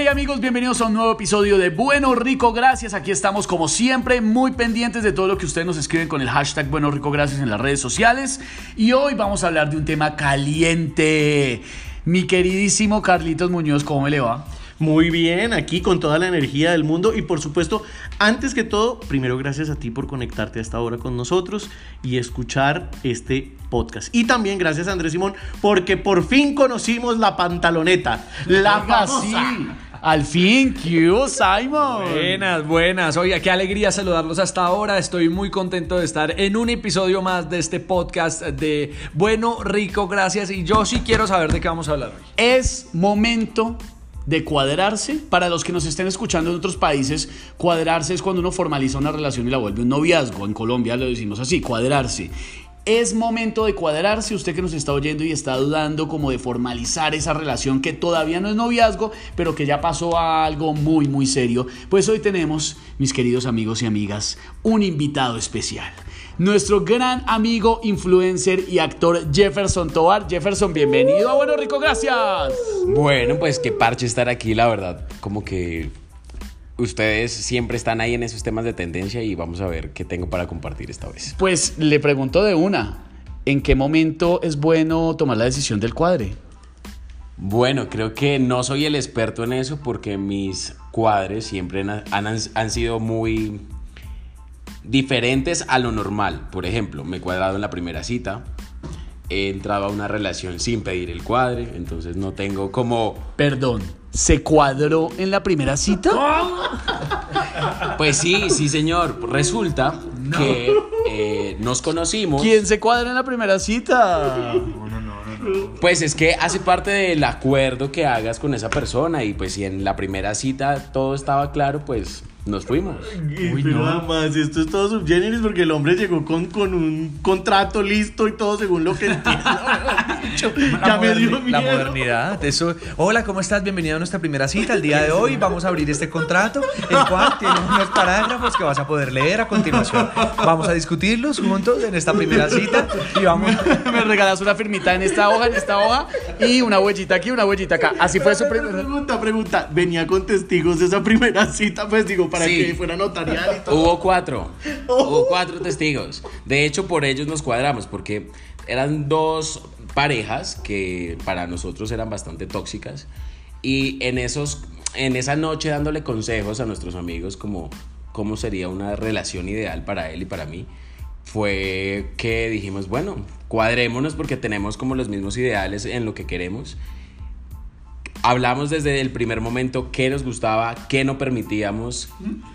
Hey amigos, bienvenidos a un nuevo episodio de Bueno Rico Gracias. Aquí estamos como siempre muy pendientes de todo lo que ustedes nos escriben con el hashtag Bueno Rico Gracias en las redes sociales. Y hoy vamos a hablar de un tema caliente. Mi queridísimo Carlitos Muñoz, ¿cómo me le va? Muy bien, aquí con toda la energía del mundo y por supuesto, antes que todo, primero gracias a ti por conectarte a esta hora con nosotros y escuchar este podcast. Y también gracias a Andrés Simón porque por fin conocimos la pantaloneta, la famosa. Al fin, Q, Simon. Buenas, buenas. Oiga, qué alegría saludarlos hasta ahora. Estoy muy contento de estar en un episodio más de este podcast de Bueno, Rico, gracias. Y yo sí quiero saber de qué vamos a hablar hoy. Es momento de cuadrarse. Para los que nos estén escuchando en otros países, cuadrarse es cuando uno formaliza una relación y la vuelve un noviazgo. En Colombia lo decimos así, cuadrarse. Es momento de cuadrarse, usted que nos está oyendo y está dudando como de formalizar esa relación que todavía no es noviazgo, pero que ya pasó a algo muy, muy serio. Pues hoy tenemos, mis queridos amigos y amigas, un invitado especial. Nuestro gran amigo, influencer y actor Jefferson Tovar. Jefferson, bienvenido a Bueno Rico, gracias. Bueno, pues qué parche estar aquí, la verdad. Como que ustedes siempre están ahí en esos temas de tendencia y vamos a ver qué tengo para compartir esta vez. Pues le pregunto de una, ¿en qué momento es bueno tomar la decisión del cuadre? Bueno, creo que no soy el experto en eso porque mis cuadres siempre han, han, han sido muy diferentes a lo normal. Por ejemplo, me he cuadrado en la primera cita, he entrado a una relación sin pedir el cuadre, entonces no tengo como... Perdón, ¿se cuadró en la primera cita? Pues sí, sí señor. Resulta que eh, nos conocimos. ¿Quién se cuadra en la primera cita? Pues es que hace parte del acuerdo que hagas con esa persona y pues si en la primera cita todo estaba claro, pues nos fuimos. Uy, pero además, esto es todo subgéneris porque el hombre llegó con, con un contrato listo y todo según lo que entiendo. ya me dio miedo. La modernidad. Eso. Hola, ¿cómo estás? Bienvenido a nuestra primera cita. El día de hoy vamos a abrir este contrato, el cual tiene unos parágrafos que vas a poder leer a continuación. Vamos a discutirlos juntos en esta primera cita y vamos. Me regalas una firmita en esta hoja, en esta hoja y una huellita aquí, una huellita acá. Así fue su primera Pregunta, pregunta. Venía con testigos de esa primera cita, pues digo, para Sí. que fuera notarial y todo. Hubo cuatro. Hubo cuatro testigos. De hecho, por ellos nos cuadramos, porque eran dos parejas que para nosotros eran bastante tóxicas. Y en, esos, en esa noche dándole consejos a nuestros amigos como cómo sería una relación ideal para él y para mí, fue que dijimos, bueno, cuadrémonos porque tenemos como los mismos ideales en lo que queremos. Hablamos desde el primer momento qué nos gustaba, qué no permitíamos,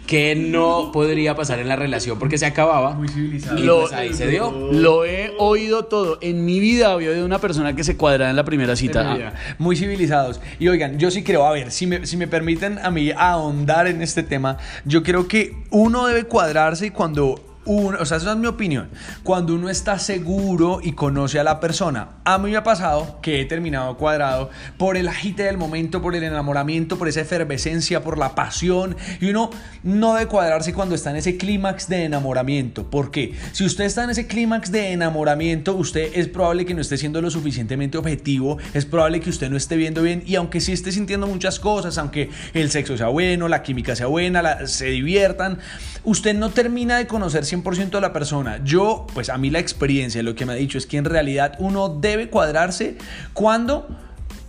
qué no podría pasar en la relación porque se acababa. Muy civilizado. Y Lo- pues ahí se dio. Lo he oído todo. En mi vida había oído de una persona que se cuadra en la primera cita. Muy civilizados. Y oigan, yo sí creo, a ver, si me, si me permiten a mí ahondar en este tema, yo creo que uno debe cuadrarse cuando uno, o sea, esa es mi opinión, cuando uno está seguro y conoce a la persona. A mí me ha pasado que he terminado cuadrado por el agite del momento, por el enamoramiento, por esa efervescencia, por la pasión. Y uno no debe cuadrarse cuando está en ese clímax de enamoramiento. ¿Por qué? Si usted está en ese clímax de enamoramiento, usted es probable que no esté siendo lo suficientemente objetivo, es probable que usted no esté viendo bien y aunque sí esté sintiendo muchas cosas, aunque el sexo sea bueno, la química sea buena, la- se diviertan, usted no termina de conocer 100% a la persona. Yo, pues a mí la experiencia, lo que me ha dicho es que en realidad uno debe cuadrarse cuando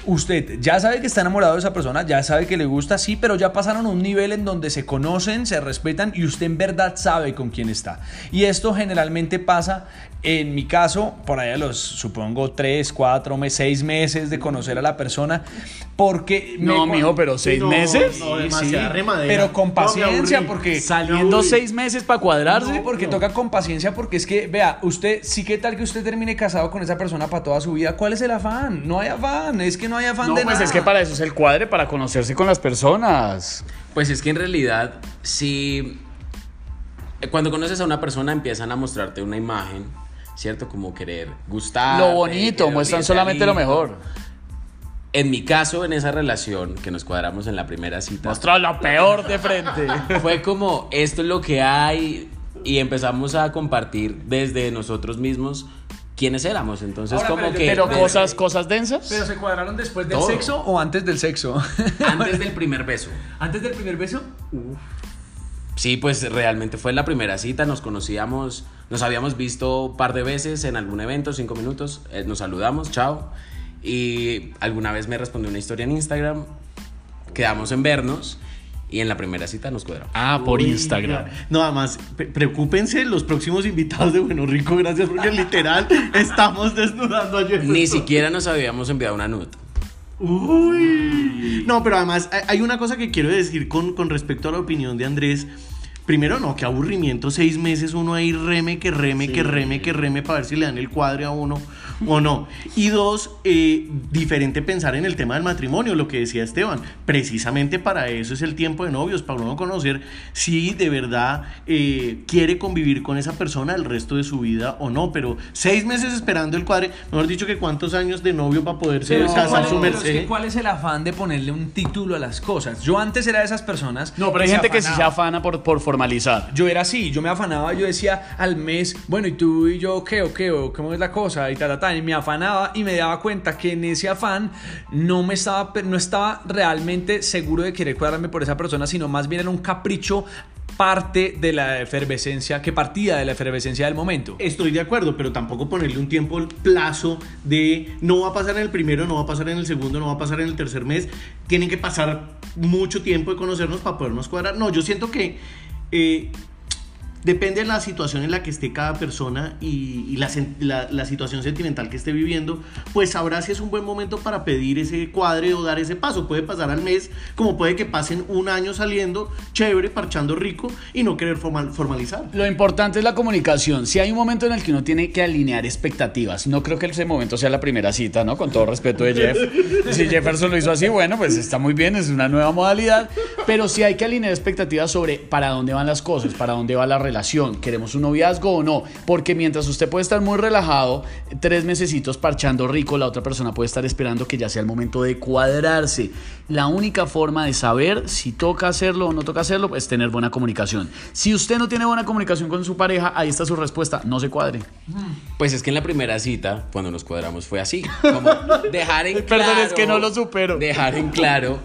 Usted ya sabe que está enamorado de esa persona, ya sabe que le gusta, sí, pero ya pasaron a un nivel en donde se conocen, se respetan y usted en verdad sabe con quién está. Y esto generalmente pasa, en mi caso, por allá los, supongo, tres, cuatro, meses, seis meses de conocer a la persona, porque... No, me- mijo, pero seis No, meses. no, Sí, demasiada sí, remadera. pero con paciencia, porque... Saliendo aburrí. seis meses para cuadrarse. No, porque toca con paciencia, porque es que, vea, usted, sí que tal que usted termine casado con esa persona para toda su vida, ¿cuál es el afán? No hay afán, es que no hay afán No, de pues nada. es que para eso es el cuadre, para conocerse con las personas. Pues es que en realidad, si cuando conoces a una persona empiezan a mostrarte una imagen, ¿cierto? Como querer gustar. lo bonito, querer muestran solamente lo mejor. En mi caso, en esa relación que nos cuadramos en la primera cita, Mostró lo peor de frente. fue como esto es lo que hay y empezamos a compartir desde nosotros mismos quiénes éramos. Entonces, Ahora, como pero que. Pero Pero- cosas, cosas densas. ¿Pero se cuadraron después del Todo. sexo o antes del sexo? Antes del primer beso. ¿Antes del primer beso? Sí, pues realmente fue la primera cita, nos conocíamos, nos habíamos visto un par de veces en algún evento, cinco minutos, eh, nos saludamos, chao. Y alguna vez me respondió una historia en Instagram, quedamos en vernos y en la primera cita nos cuadramos. Ah, por. Instagram. No, además, pre- preocúpense los próximos invitados de Bueno Rico, gracias, porque literal estamos desnudando a Jefferson. Ni siquiera nos habíamos enviado una nota. Uy. No, pero además hay- hay una cosa que quiero decir con, con respecto a la opinión de Andrés. Primero, no, qué aburrimiento, seis meses uno ahí reme, que reme, que reme, que reme para ver si le dan el cuadre a uno o no. Y dos, eh, diferente pensar en el tema del matrimonio, lo que decía Esteban. Precisamente para eso es el tiempo de novios, para uno conocer si de verdad eh, quiere convivir con esa persona el resto de su vida o no. Pero seis meses esperando el cuadre, mejor dicho que cuántos años de novio para poderse Pero casar ¿cuál, su pero es merced. que ¿cuál es el afán de ponerle un título a las cosas? Yo antes era de esas personas. No, pero hay gente que sí se afana por, por formalizar. Yo era así, yo me afanaba, yo decía al mes, bueno, ¿y tú y yo qué o qué o cómo es la cosa? Y tal, tal, y me afanaba y me daba cuenta que en ese afán no me estaba, no estaba realmente seguro de querer cuadrarme por esa persona, sino más bien era un capricho parte de la efervescencia, que partía de la efervescencia del momento. Estoy de acuerdo, pero tampoco ponerle un tiempo plazo de no va a pasar en el primero, no va a pasar en el segundo, no va a pasar en el tercer mes. Tienen que pasar mucho tiempo de conocernos para podernos cuadrar. No, yo siento que eh, depende de la situación en la que esté cada persona y, y la, la- la situación sentimental que esté viviendo, pues sabrá si es un buen momento para pedir ese cuadre o dar ese paso. Puede pasar al mes, como puede que pasen un año saliendo, chévere, parchando rico y no querer formal- formalizar. Lo importante es la comunicación. Si hay un momento en el que uno tiene que alinear expectativas, no creo que ese momento sea la primera cita, ¿no? Con todo respeto de Jeff. Si Jefferson lo hizo así, bueno, pues está muy bien, es una nueva modalidad. Pero sí hay que alinear expectativas sobre para dónde van las cosas, para dónde va la relación. ¿Queremos un noviazgo o no? Porque mientras usted puede estar muy relajado, tres mesecitos parchando rico, la otra persona puede estar esperando que ya sea el momento de cuadrarse. La única forma de saber si toca hacerlo o no toca hacerlo es tener buena comunicación. Si usted no tiene buena comunicación con su pareja, ahí está su respuesta, no se cuadre. Pues es que en la primera cita, cuando nos cuadramos, fue así. Como dejar en claro. Perdón, es que no lo supero. Dejar en claro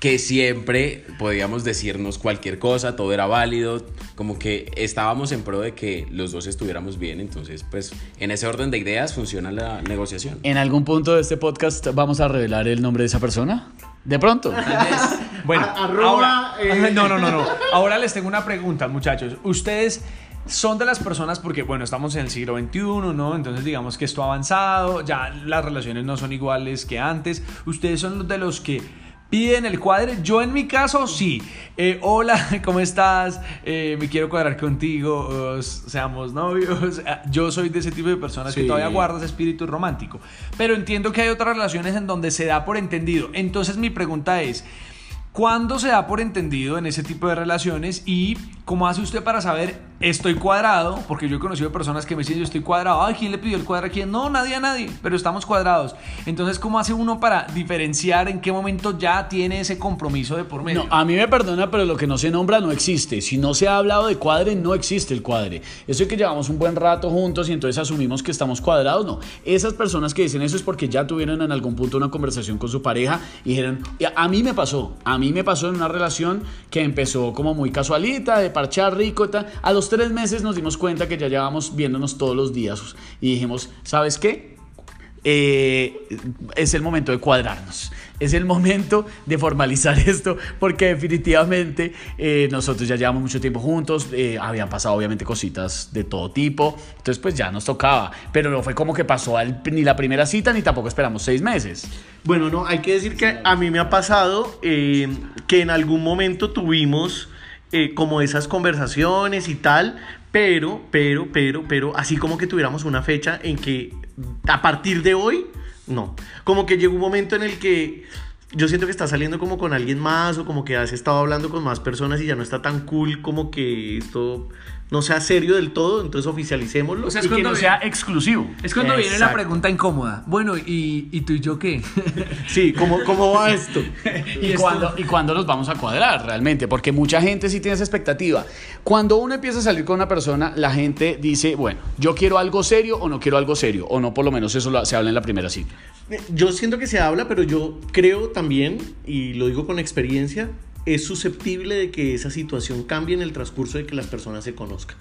que siempre podíamos decirnos cualquier cosa, todo era válido, como que estábamos en pro de que los dos estuviéramos bien, entonces pues en ese orden de ideas funciona la negociación. ¿En algún punto de este podcast vamos a revelar el nombre de esa persona? De pronto. Bueno, A- arroba, ahora, eh. no, no, no, no. Ahora les tengo una pregunta, muchachos. Ustedes son de las personas porque, bueno, estamos en el siglo XXI, ¿no? Entonces digamos que esto ha avanzado, ya las relaciones no son iguales que antes. Ustedes son de los que piden el cuadre. Yo en mi caso sí. Eh, hola, ¿cómo estás? Eh, me quiero cuadrar contigo, eh, seamos novios. Ah, Yo soy de ese tipo de personas que todavía guarda ese espíritu romántico. Pero entiendo que hay otras relaciones en donde se da por entendido. Entonces mi pregunta es... ¿Cuándo se da por entendido en ese tipo de relaciones y cómo hace usted para saber estoy cuadrado? Porque yo he conocido personas que me dicen yo estoy cuadrado. Ay, ¿quién le pidió el cuadro a quién? No, nadie a nadie, pero estamos cuadrados. Entonces, ¿cómo hace uno para diferenciar en qué momento ya tiene ese compromiso de por medio? No, a mí me perdona, pero lo que no se nombra no existe. Si no se ha hablado de cuadre, no existe el cuadre. Eso de que llevamos un buen rato juntos y entonces asumimos que estamos cuadrados, no. Esas personas que dicen eso es porque ya tuvieron en algún punto una conversación con su pareja y dijeron, "Y a- a mí me pasó, a mí me pasó en una relación que empezó como muy casualita, de parchar rico y tal. A los tres meses nos dimos cuenta que ya llevábamos viéndonos todos los días y dijimos, ¿sabes qué? eh, es el momento de cuadrarnos. Es el momento de formalizar esto porque definitivamente eh, nosotros ya llevamos mucho tiempo juntos, eh, habían pasado obviamente cositas de todo tipo, entonces pues ya nos tocaba, pero no fue como que pasó ni la primera cita ni tampoco esperamos seis meses. Bueno, no, hay que decir que a mí me ha pasado eh, que en algún momento tuvimos como esas conversaciones y tal, pero, pero, pero, pero, así como que tuviéramos una fecha en que a partir de hoy, no. Como que llegó un momento en el que yo siento que está saliendo como con alguien más o como que has estado hablando con más personas y ya no está tan cool como que esto no sea serio del todo, entonces oficialicémoslo. O sea, Y que no cuando sea exclusivo. Es cuando viene la pregunta incómoda. Bueno, ¿y, y tú y yo qué? sí, ¿cómo, ¿cómo va esto? ¿Y, cuándo, ¿Y cuándo nos vamos a cuadrar realmente? Porque mucha gente sí tiene esa expectativa. Cuando uno empieza a salir con una persona, la gente dice, bueno, yo quiero algo serio o no quiero algo serio. O no, por lo menos eso lo- se habla en la primera cita. Yo siento que se habla, pero yo creo también, y lo digo con experiencia, es susceptible de que esa situación cambie en el transcurso de que las personas se conozcan.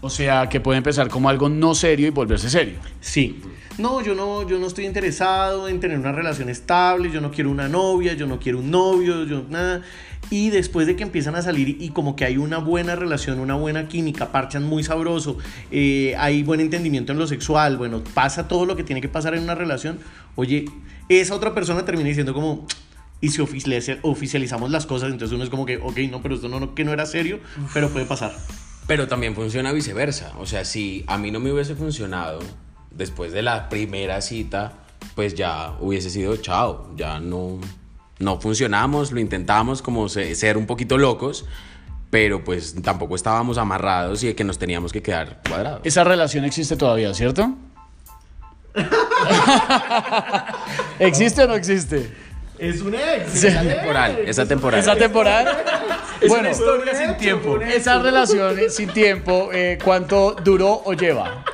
O sea, que puede empezar como algo no serio y volverse serio. Sí. No, yo no, yo no estoy interesado en tener una relación estable, yo no quiero una novia, yo no quiero un novio, yo nada. Y después de que empiezan a salir y como que hay una buena relación, una buena química, parchan muy sabroso, eh, hay buen entendimiento en lo sexual, bueno, pasa todo lo que tiene que pasar en una relación, oye, esa otra persona termina diciendo como, y si oficializa- oficializamos las cosas, entonces uno es como que, ok, no, pero esto no, no- que no era serio, pero puede pasar. Pero también funciona viceversa. O sea, si a mí no me hubiese funcionado después de la primera cita, pues ya hubiese sido chao. Ya no, no funcionamos, lo intentamos como se- ser un poquito locos, pero pues tampoco estábamos amarrados y de que nos teníamos que quedar cuadrados. Esa relación existe todavía, ¿cierto? ¿Existe o no existe? Es un ex. Esa temporal, esa temporal. ¿Esa temporada? bueno, historia sin tiempo. esa relación sin tiempo, eh, ¿cuánto duró o lleva?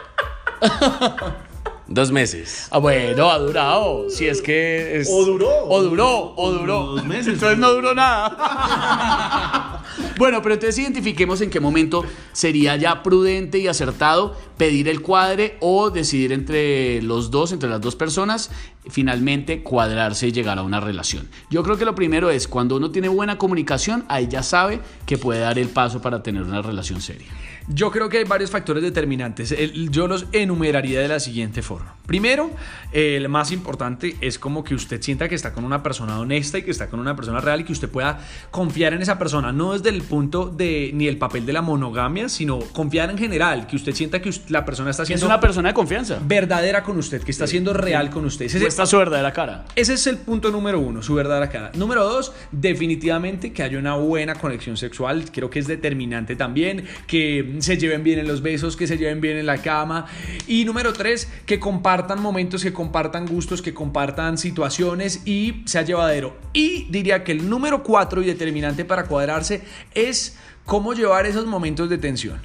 Dos meses. Ah, bueno, ha durado. Si es que es. O duró. O duró, o duró. Dos meses. Entonces no duró nada. bueno, pero entonces identifiquemos en qué momento sería ya prudente y acertado pedir el cuadre o decidir entre los dos, entre las dos personas, finalmente cuadrarse y llegar a una relación. Yo creo que lo primero es cuando uno tiene buena comunicación, ahí ya sabe que puede dar el paso para tener una relación seria. Yo creo que hay varios factores determinantes. Yo los enumeraría de la siguiente forma. Primero, el más importante es como que usted sienta que está con una persona honesta y que está con una persona real y que usted pueda confiar en esa persona, no desde el punto de ni el papel de la monogamia, sino confiar en general, que usted sienta que la persona está Es siendo una persona de confianza. verdadera con usted, que está siendo real con usted. Ese es Muestra su verdadera cara. ese es el punto número uno, su verdadera cara. Número dos, definitivamente que haya una buena conexión sexual. Creo que es determinante también. Que se lleven bien en los besos, que se lleven bien en la cama. Y número tres, que compartan momentos, que compartan gustos, que compartan situaciones y sea llevadero. Y diría que el número cuatro y determinante para cuadrarse es cómo llevar esos momentos de tensión.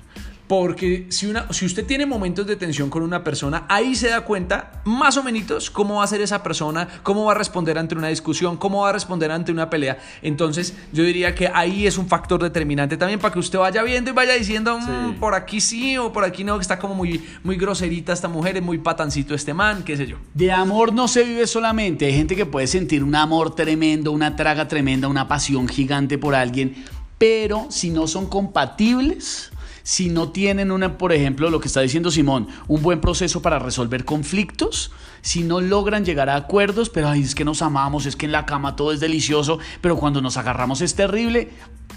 Porque si, una, si usted tiene momentos de tensión con una persona, ahí se da cuenta más o menos cómo va a ser esa persona, cómo va a responder ante una discusión, cómo va a responder ante una pelea. Entonces yo diría que ahí es un factor determinante también para que usted vaya viendo y vaya diciendo, "Mm, por aquí sí o por aquí no, que está como muy, muy groserita esta mujer, es muy patancito este man, qué sé yo. De amor no se vive solamente. Hay gente que puede sentir un amor tremendo, una traga tremenda, una pasión gigante por alguien, pero si no son compatibles, si no tienen una, por ejemplo, lo que está diciendo Simón, un buen proceso para resolver conflictos, si no logran llegar a acuerdos, pero es que nos amamos, es que en la cama todo es delicioso, pero cuando nos agarramos es terrible.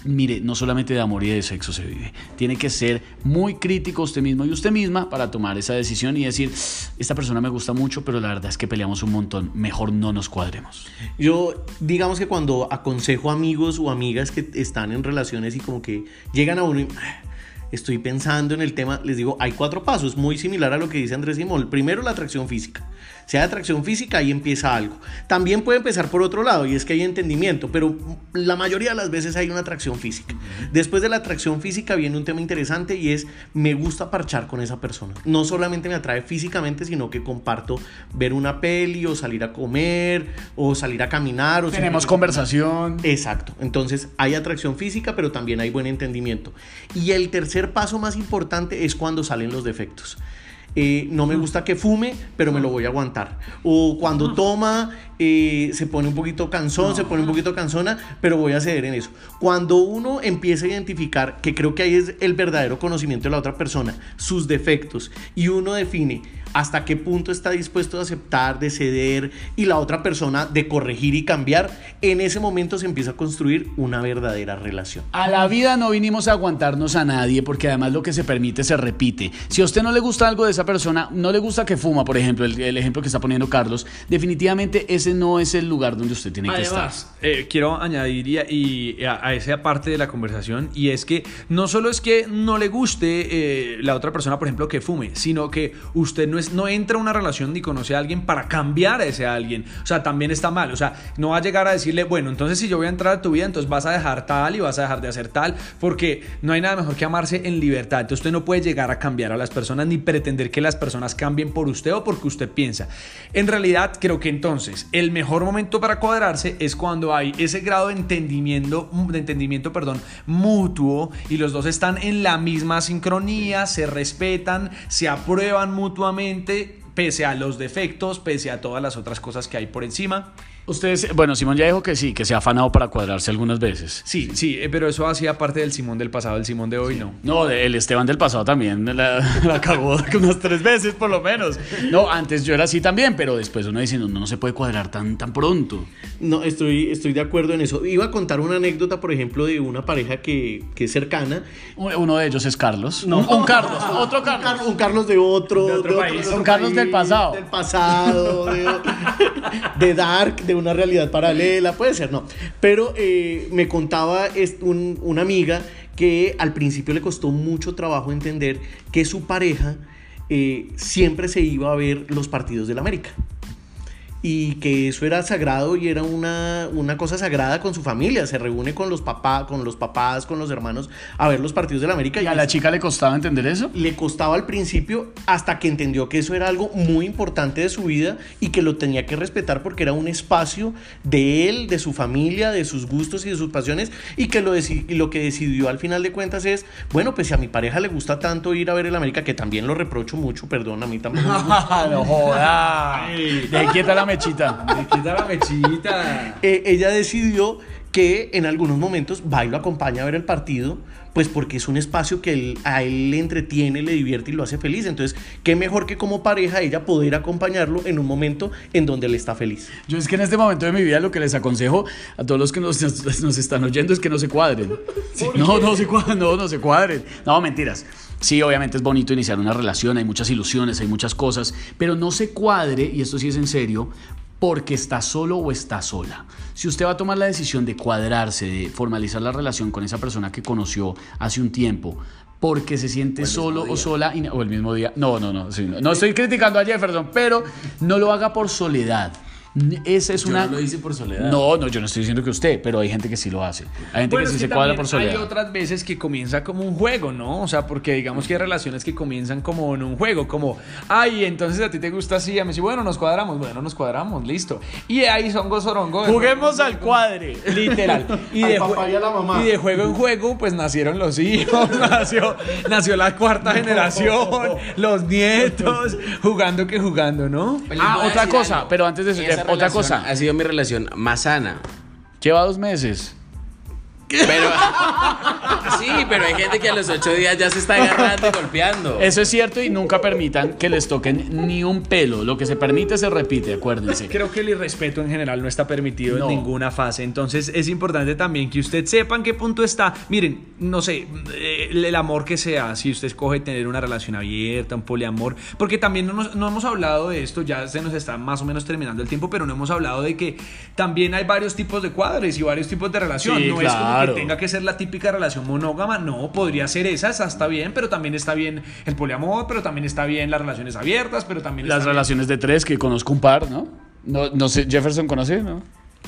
Mire, no solamente de amor y de sexo se vive. Tiene que ser muy crítico usted mismo y usted misma para tomar esa decisión y decir, esta persona me gusta mucho, pero la verdad es que peleamos un montón, mejor no nos cuadremos. Yo, digamos que cuando aconsejo amigos o amigas que están en relaciones y como que llegan a uno y "Ah, estoy pensando en el tema, les digo, hay cuatro pasos, muy similar a lo que dice Andrés Simón. Primero, la atracción física. Si hay atracción física, ahí empieza algo. También puede empezar por otro lado, y es que hay entendimiento, pero la mayoría de las veces hay una atracción física. Después de la atracción física viene un tema interesante y es, me gusta parchar con esa persona. No solamente me atrae físicamente, sino que comparto ver una peli o salir a comer o salir a caminar. O Tenemos conversación. Exacto. Entonces hay atracción física, pero también hay buen entendimiento. Y el tercer paso más importante es cuando salen los defectos. Eh, no me gusta que fume, pero me lo voy a aguantar. O cuando toma, eh, se pone un poquito cansón, se pone un poquito cansona, pero voy a ceder en eso. Cuando uno empieza a identificar, que creo que ahí es el verdadero conocimiento de la otra persona, sus defectos, y uno define, hasta qué punto está dispuesto a aceptar, de ceder y la otra persona de corregir y cambiar, en ese momento se empieza a construir una verdadera relación. A la vida no vinimos a aguantarnos a nadie porque además lo que se permite se repite. Si a usted no le gusta algo de esa persona, no le gusta que fuma, por ejemplo, el, el ejemplo que está poniendo Carlos, definitivamente ese no es el lugar donde usted tiene que estar. Además, eh, quiero añadir y, y a, a esa parte de la conversación y es que no solo es que no le guste eh, la otra persona, por ejemplo, que fume, sino que usted no, es, no entra a una relación ni conoce a alguien para cambiar a ese alguien. O sea, también está mal. O sea, no va a llegar a decirle, bueno, entonces si yo voy a entrar a tu vida, entonces vas a dejar tal y vas a dejar de hacer tal, porque no hay nada mejor que amarse en libertad. Entonces usted no puede llegar a cambiar a las personas ni pretender que las personas cambien por usted o porque usted piensa. En realidad, creo que entonces el mejor momento para cuadrarse es cuando hay ese grado de entendimiento, de entendimiento, perdón, mutuo y los dos están en la misma sincronía, se respetan, se aprueban mutuamente pese a los defectos, pese a todas las otras cosas que hay por encima. Ustedes, bueno, Simón ya dijo que sí, que se ha afanado para cuadrarse algunas veces. Sí, sí, eh, pero eso hacía parte del Simón del pasado, el Simón de hoy no. No, el Esteban del pasado también la, la cagó unas tres veces por lo menos. No, antes yo era así también, pero después uno dice, no, no se puede cuadrar tan, tan pronto. No, estoy, estoy de acuerdo en eso. Iba a contar una anécdota, por ejemplo, de una pareja que, que es cercana. Uno de ellos es Carlos. Un, un Carlos, otro Carlos. Un Carlos de otro, De otro país. Un Carlos del pasado. Del pasado, de, de Dark, de una realidad paralela, puede ser, no. Pero eh, me contaba un- una amiga que al principio le costó mucho trabajo entender que su pareja eh, siempre se iba a ver los partidos del América. Y que eso era sagrado y era una, una cosa sagrada con su familia. Se reúne con los, papás, con los papás, con los hermanos a ver los partidos del América. ¿Y a la chica le costaba entender eso? le costaba al principio hasta que entendió que eso era algo muy importante de su vida y que lo tenía que respetar porque era un espacio de él, de su familia, de sus gustos y de sus pasiones y que lo, deci- y lo que decidió al final de cuentas es, bueno, pues si a mi pareja le gusta tanto ir a ver el América, que también lo reprocho mucho, perdón, a mí también. me gusta. no joda. De quieta la mechita. Quita la mechita. Eh, ella decidió que en algunos momentos va y lo acompaña a ver el partido, pues porque es un espacio que él- a él le entretiene, le divierte y lo hace feliz. Entonces, qué mejor que como pareja ella poder acompañarlo en un momento en donde él está feliz. Yo es que en este momento de mi vida lo que les aconsejo a todos los que nos, nos- nos están oyendo es que no se cuadren. No, no se cuadren, no, no se cuadren. No, mentiras. Sí, obviamente es bonito iniciar una relación, hay muchas ilusiones, hay muchas cosas, pero no se cuadre, y esto sí es en serio, porque está solo o está sola. Si usted va a tomar la decisión de cuadrarse, de formalizar la relación con esa persona que conoció hace un tiempo, porque se siente solo o sola, y- o el mismo día. No, no, no. sí, no. No estoy criticando a Jefferson, pero no lo haga por soledad. Esa es Yo una. no lo hice por soledad. No, no, yo no estoy diciendo que usted, pero hay gente que sí lo hace. Hay gente Bueno, que sí es se cuadra por soledad. Hay otras veces que comienza como un juego, ¿no? O sea, porque digamos que hay relaciones que comienzan como en un juego, como, ay, entonces a ti te gusta así, a mí sí, bueno, nos cuadramos, bueno, nos cuadramos, listo. Y ahí son gozorongo. Juguemos al cuadre. Literal. Y Al de, papá y a la mamá. y de juego en juego, pues nacieron los hijos, nació, nació la cuarta generación, los nietos, jugando que jugando, ¿no? Pues Ah, otra cosa, algo. pero antes de eso, otra relación cosa. Ha sido mi relación más sana. Lleva dos meses. Pero. sí, pero hay gente que a los ocho días ya se está agarrando y golpeando. Eso es cierto y nunca permitan que les toquen ni un pelo. Lo que se permite se repite, acuérdense. Creo que el irrespeto en general no está permitido No. en ninguna fase. Entonces es importante también que usted sepa en qué punto está. Miren, no sé, eh, el amor que sea, si usted escoge tener una relación abierta, un poliamor, porque también no, nos- no hemos hablado de esto, ya se nos está más o menos terminando el tiempo, pero no hemos hablado de que también hay varios tipos de cuadres y varios tipos de relación. Sí, no es como claro. que tenga que ser la típica relación monógama, no, podría ser esa, esa está bien, pero también está bien el poliamor, pero también está bien las relaciones abiertas, pero también Las está bien- relaciones de tres, que conozco un par, ¿no? No, no sé, Jefferson conoce, ¿no?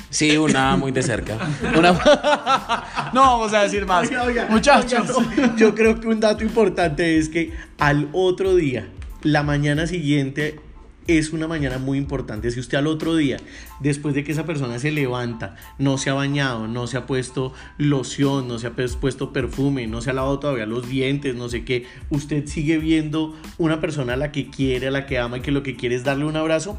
Sí, una muy de cerca. Una... no vamos a decir más. Oiga, oiga, Muchachos. oiga, no, yo creo que un dato importante es que al otro día, la mañana siguiente es una mañana muy importante. Si usted al otro día, después de que esa persona se levanta, no se ha bañado, no se ha puesto loción, no se ha pues- puesto perfume, no se ha lavado todavía los dientes, no sé qué, usted sigue viendo una persona a la que quiere, a la que ama y que lo que quiere es darle un abrazo,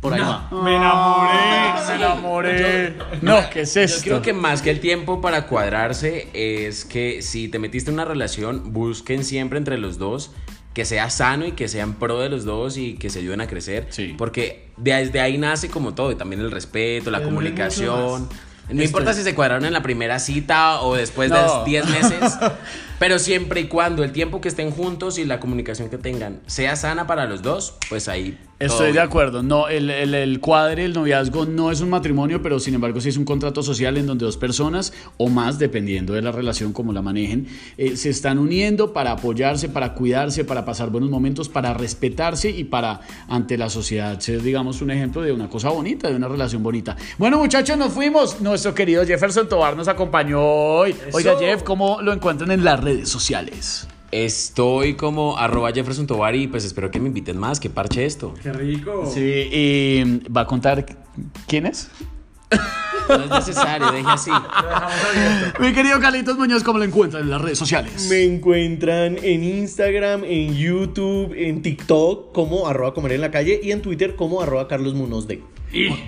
por ahí va. Me enamoré, me enamoré. No, ¿qué es Yo esto? creo que más que el tiempo para cuadrarse es que si te metiste en una relación, busquen siempre entre los dos que sea sano y que sean pro de los dos y que se ayuden a crecer. Sí. Porque desde ahí nace como todo, y también el respeto, la Pero comunicación. No Estoy- importa si se cuadraron en la primera cita o después No. de 10 meses, pero siempre y cuando el tiempo que estén juntos y la comunicación que tengan sea sana para los dos, pues ahí. Estoy de acuerdo. No, el, el, el cuadre, el noviazgo no es un matrimonio, pero sin embargo sí es un contrato social en donde dos personas o más, dependiendo de la relación como la manejen, eh, se están uniendo para apoyarse, para cuidarse, para pasar buenos momentos, para respetarse y para ante la sociedad ser, digamos, un ejemplo de una cosa bonita, de una relación bonita. Bueno, muchachos, nos fuimos. Nuestro querido Jefferson Tobar nos acompañó hoy. Oiga, Jeff, ¿cómo lo encuentran en las redes sociales? Estoy como arroba Jefferson Tovar y pues espero que me inviten más, que parche esto. Qué rico. Sí, y va a contar quién es. No es necesario, deje así. Mi querido Carlitos Muñoz, ¿cómo lo encuentran en las redes sociales? Me encuentran en Instagram, en YouTube, en TikTok como arroba comer en la calle y en Twitter como arroba Carlos Munoz de.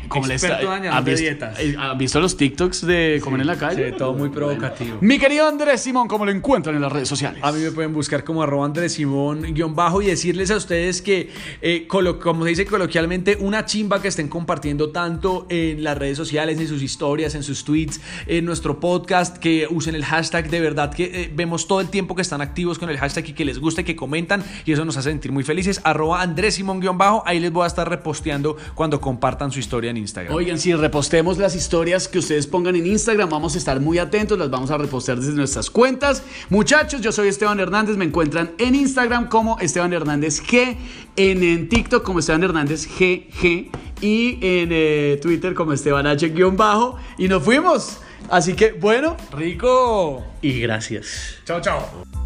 ¿Cómo le Experto dañando ¿Ha visto, dietas. eh, ¿Ha visto los TikToks de comer en la calle? Sí, todo muy provocativo. Mi querido Andrés Simón, ¿cómo lo encuentran en las redes sociales? A mí me pueden buscar como arroba Andrés Simón guion bajo y decirles a ustedes que, eh, como se dice coloquialmente, una chimba que estén compartiendo tanto en las redes sociales, en sus historias, en sus tweets, en nuestro podcast, que usen el hashtag. De verdad que eh, vemos todo el tiempo que están activos con el hashtag y que les gusta y que comentan y eso nos hace sentir muy felices. Arroba Andrés Simón guion bajo, ahí les voy a estar reposteando cuando compartan su historia en Instagram. Oigan, si repostemos las historias que ustedes pongan en Instagram, vamos a estar muy atentos, las vamos a repostear desde nuestras cuentas. Muchachos, yo soy Esteban Hernández, me encuentran en Instagram como Esteban Hernández G, en, en TikTok como Esteban Hernández GG y en eh, Twitter como Esteban H-bajo. Y nos fuimos. Así que, bueno, ¡Rico! Y gracias. Chao, chao.